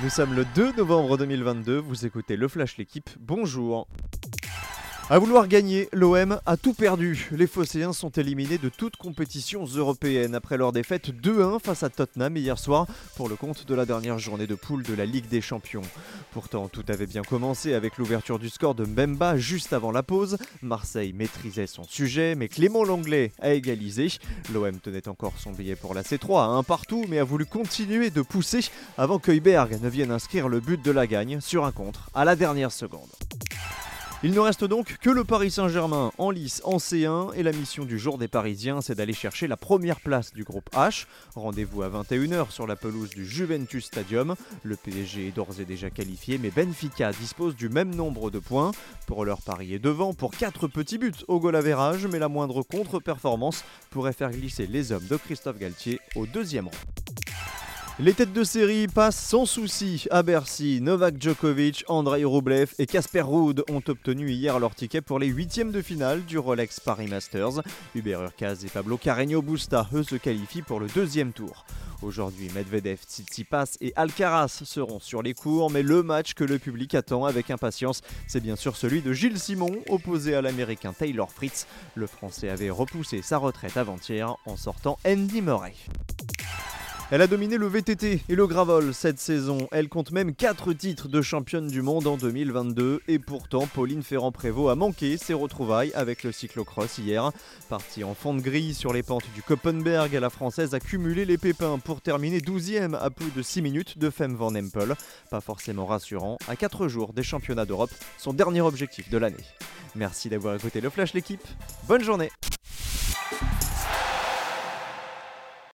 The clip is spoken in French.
Nous sommes le 2 novembre 2022, vous écoutez le Flash L'équipe, bonjour à vouloir gagner, l'OM a tout perdu. Les Phocéens sont éliminés de toute compétition européenne après leur défaite 2-1 face à Tottenham hier soir pour le compte de la dernière journée de poule de la Ligue des Champions. Pourtant, tout avait bien commencé avec l'ouverture du score de Mbemba juste avant la pause. Marseille maîtrisait son sujet, mais Clément Langlais a égalisé. L'OM tenait encore son billet pour la C3 à un partout, mais a voulu continuer de pousser avant que ne vienne inscrire le but de la gagne sur un contre à la dernière seconde. Il ne reste donc que le Paris Saint-Germain en lice en C1 et la mission du jour des Parisiens c'est d'aller chercher la première place du groupe H. Rendez-vous à 21h sur la pelouse du Juventus Stadium. Le PSG est d'ores et déjà qualifié mais Benfica dispose du même nombre de points. Pour leur Paris est devant pour 4 petits buts au goal average mais la moindre contre-performance pourrait faire glisser les hommes de Christophe Galtier au deuxième rang. Les têtes de série passent sans souci à Bercy. Novak Djokovic, Andrei Rublev et Casper Ruud ont obtenu hier leur ticket pour les huitièmes de finale du Rolex Paris Masters. Hubert Urkaz et Pablo Carreño Busta, eux, se qualifient pour le deuxième tour. Aujourd'hui, Medvedev, Tsitsipas et Alcaraz seront sur les cours, mais le match que le public attend avec impatience, c'est bien sûr celui de Gilles Simon, opposé à l'américain Taylor Fritz. Le français avait repoussé sa retraite avant-hier en sortant Andy Murray. Elle a dominé le VTT et le Gravol cette saison. Elle compte même 4 titres de championne du monde en 2022 et pourtant Pauline Ferrand-Prévot a manqué ses retrouvailles avec le cyclocross hier. Partie en fond de grille sur les pentes du Koppenberg, la française a cumulé les pépins pour terminer 12e à plus de 6 minutes de Femme Van Empel. Pas forcément rassurant, à 4 jours des championnats d'Europe, son dernier objectif de l'année. Merci d'avoir écouté le Flash l'équipe. Bonne journée